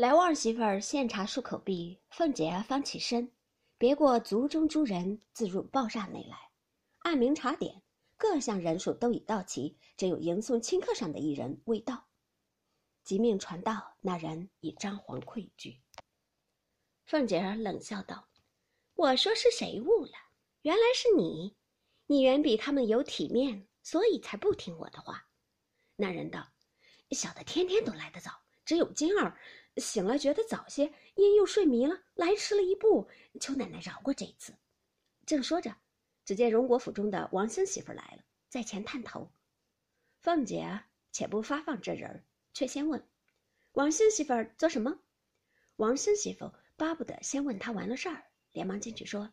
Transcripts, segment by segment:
来望媳妇儿献茶漱口毕，凤姐方起身，别过族中诸人，自入爆炸内来，按名查点，各项人数都已到齐，只有迎送亲客上的一人未到。即命传到，那人已张皇愧惧。凤姐儿冷笑道：“我说是谁误了？原来是你。你远比他们有体面，所以才不听我的话。”那人道：“小的天天都来得早，只有今儿。”醒了，觉得早些，因又睡迷了，来迟了一步，求奶奶饶过这一次。正说着，只见荣国府中的王兴媳妇来了，在前探头。凤姐且不发放这人，却先问：“王兴媳妇做什么？”王兴媳妇巴不得先问他完了事儿，连忙进去说：“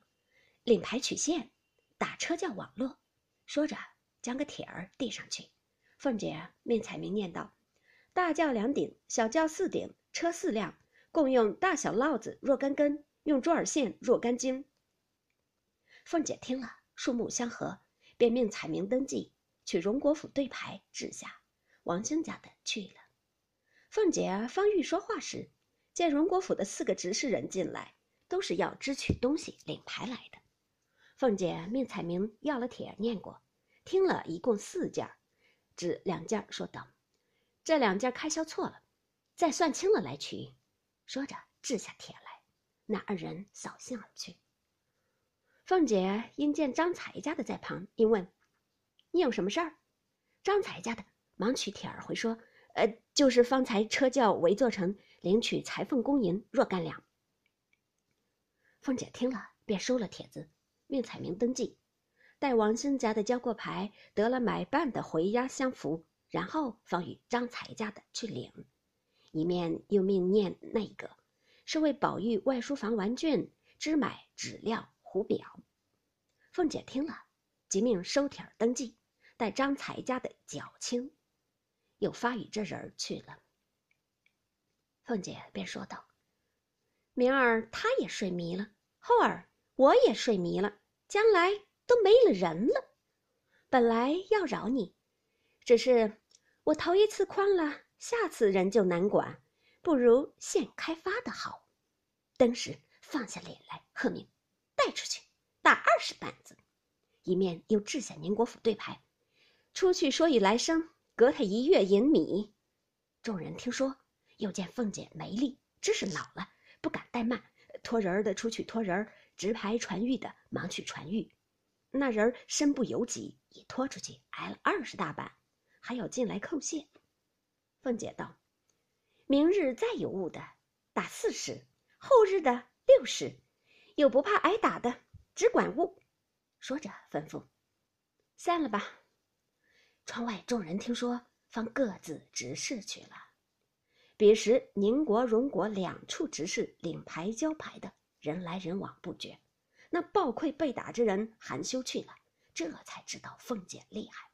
领牌取线，打车叫网络。”说着，将个帖儿递上去。凤姐命彩明念道：“大轿两顶，小轿四顶。”车四辆，共用大小烙子若干根，用珠耳线若干斤。凤姐听了，数目相合，便命彩明登记，取荣国府对牌掷下，王兴家的去了。凤姐方欲说话时，见荣国府的四个执事人进来，都是要支取东西、领牌来的。凤姐命彩明要了帖念过，听了一共四件，指两件说道：“这两件开销错了。”再算清了来取，说着掷下帖来，那二人扫兴而去。凤姐因见张才家的在旁，应问：“你有什么事儿？”张才家的忙取帖儿回说：“呃，就是方才车轿围坐成领取裁缝工银若干两。”凤姐听了，便收了帖子，命彩明登记，待王兴家的交过牌，得了买办的回押相符，然后方与张才家的去领。一面又命念那个，是为宝玉外书房玩卷、织买纸料、糊表。凤姐听了，即命收帖登记，待张才家的缴清，又发与这人去了。凤姐便说道：“明儿他也睡迷了，后儿我也睡迷了，将来都没了人了。本来要饶你，只是我头一次诓了。”下次人就难管，不如现开发的好。登时放下脸来，喝命带出去打二十板子，一面又掷下宁国府对牌，出去说与来生，隔他一月银米。众人听说，又见凤姐没力，只是恼了，不敢怠慢，托人儿的出去托人儿，执牌传谕的忙去传谕。那人身不由己，已拖出去挨了二十大板，还要进来叩谢。凤姐道：“明日再有误的，打四十；后日的六十。有不怕挨打的，只管误。”说着吩咐：“散了吧。”窗外众人听说，方各自执事去了。彼时宁国、荣国两处执事领牌交牌的人来人往不绝。那暴愧被打之人含羞去了，这才知道凤姐厉害。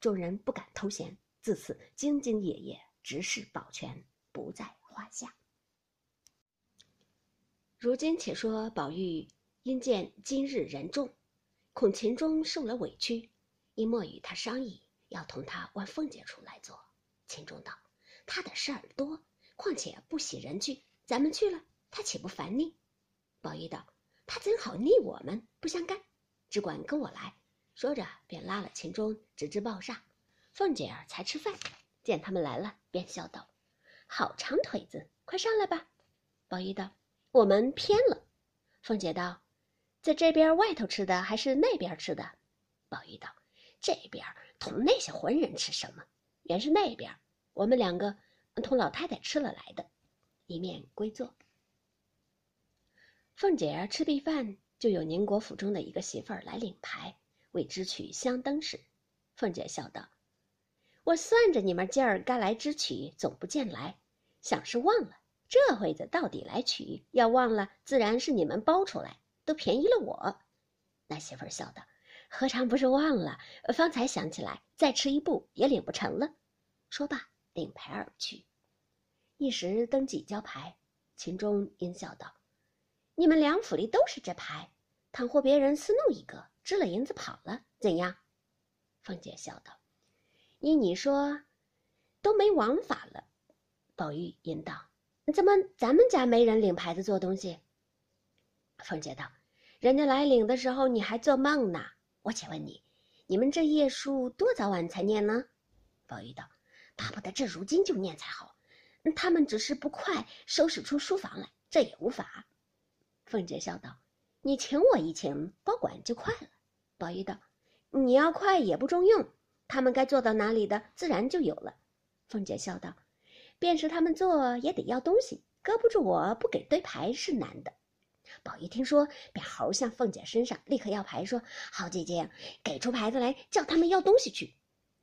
众人不敢偷闲。自此兢兢业业，执事保全，不在话下。如今且说宝玉因见今日人众，恐秦钟受了委屈，因莫与他商议，要同他往凤姐处来坐。秦钟道：“他的事儿多，况且不喜人去，咱们去了，他岂不烦腻？”宝玉道：“他怎好腻我们？不相干，只管跟我来。”说着便拉了秦钟，直至报上。凤姐儿才吃饭，见他们来了，便笑道：“好长腿子，快上来吧。”宝玉道：“我们偏了。”凤姐道：“在这边外头吃的，还是那边吃的？”宝玉道：“这边同那些浑人吃什么？原是那边，我们两个同老太太吃了来的。”一面归坐。凤姐儿吃毕饭，就有宁国府中的一个媳妇儿来领牌，为支取香灯时，凤姐笑道。我算着你们今儿该来支取，总不见来，想是忘了。这会子到底来取，要忘了，自然是你们包出来，都便宜了我。那媳妇笑道：“何尝不是忘了？方才想起来，再迟一步也领不成了。”说罢，领牌而去。一时登记交牌，秦钟阴笑道：“你们两府里都是这牌，倘或别人私弄一个，支了银子跑了，怎样？”凤姐笑道。依你说，都没王法了。宝玉吟道：“怎么咱们家没人领牌子做东西？凤姐道：“人家来领的时候，你还做梦呢。我且问你，你们这页书多早晚才念呢？”宝玉道：“巴不得这如今就念才好。他们只是不快收拾出书房来，这也无法。”凤姐笑道：“你请我一请，保管就快了。”宝玉道：“你要快也不中用，他们该做到哪里的，自然就有了。”凤姐笑道：“便是他们做，也得要东西，搁不住我不给堆牌是难的。”宝玉听说，便猴向凤姐身上，立刻要牌，说：“好姐姐，给出牌子来，叫他们要东西去。”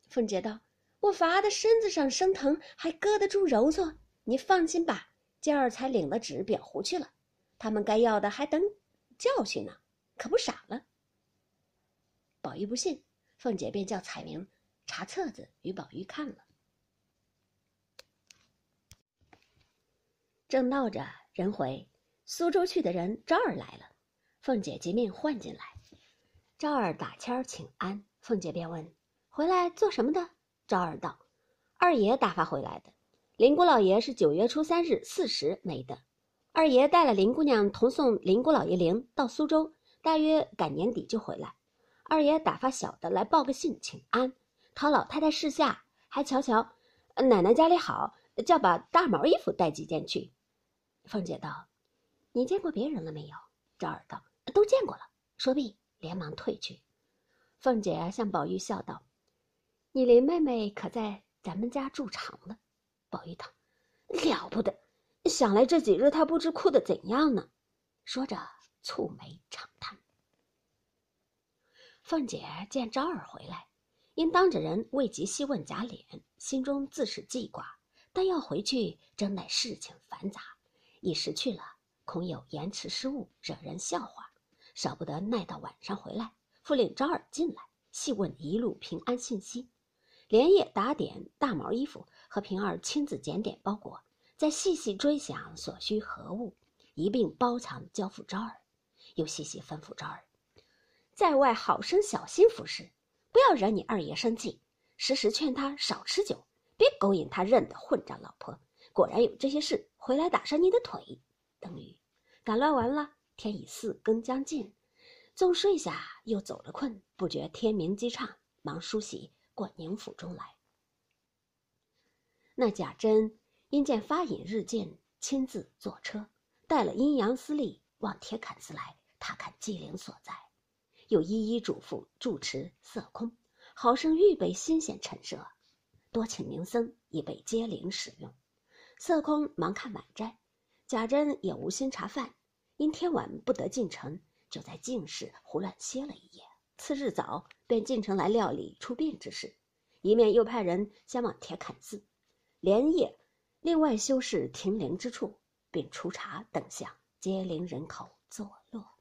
凤姐道：“我罚的身子上生疼，还搁得住揉搓？你放心吧，今儿才领了纸扁糊去了，他们该要的还等教训呢，可不傻了。”宝玉不信，凤姐便叫彩明查册子与宝玉看了。正闹着，人回。苏州去的人昭儿来了，凤姐即命唤进来。昭儿打签儿请安，凤姐便问：“回来做什么的？”昭儿道：“二爷打发回来的。林姑老爷是九月初三日巳时没的，二爷带了林姑娘同送林姑老爷灵到苏州，大约赶年底就回来。二爷打发小的来报个信请安，讨老太太示下，还瞧瞧奶奶家里好，叫把大毛衣服带几件去。”凤姐道。你见过别人了没有？赵儿道：“都见过了。”说毕，连忙退去。凤姐向宝玉笑道：“你林妹妹可在咱们家住长了？”宝玉道：“了不得！想来这几日她不知哭得怎样呢。”说着，蹙眉长叹。凤姐见昭儿回来，因当着人未及细问贾琏，心中自是记挂，但要回去，真乃事情繁杂，一时去了。恐有延迟失误，惹人笑话，少不得耐到晚上回来，复令昭儿进来细问一路平安信息，连夜打点大毛衣服，和平儿亲自检点包裹，再细细追想所需何物，一并包藏交付昭儿，又细细吩咐昭儿，在外好生小心服侍，不要惹你二爷生气，时时劝他少吃酒，别勾引他认的混账老婆。果然有这些事，回来打伤你的腿。等于赶乱完了，天已四更将近，纵睡下又走了困，不觉天明鸡唱，忙梳洗过宁府中来。那贾珍因见发引日渐，亲自坐车，带了阴阳司隶往铁槛寺来，他看机灵所在，又一一嘱咐住持色空，好生预备新鲜陈设，多请名僧以备接灵使用。色空忙看晚斋。贾珍也无心茶饭，因天晚不得进城，就在净室胡乱歇了一夜。次日早便进城来料理出殡之事，一面又派人先往铁槛寺，连夜另外修饰停灵之处，并出茶等项接灵人口坐落。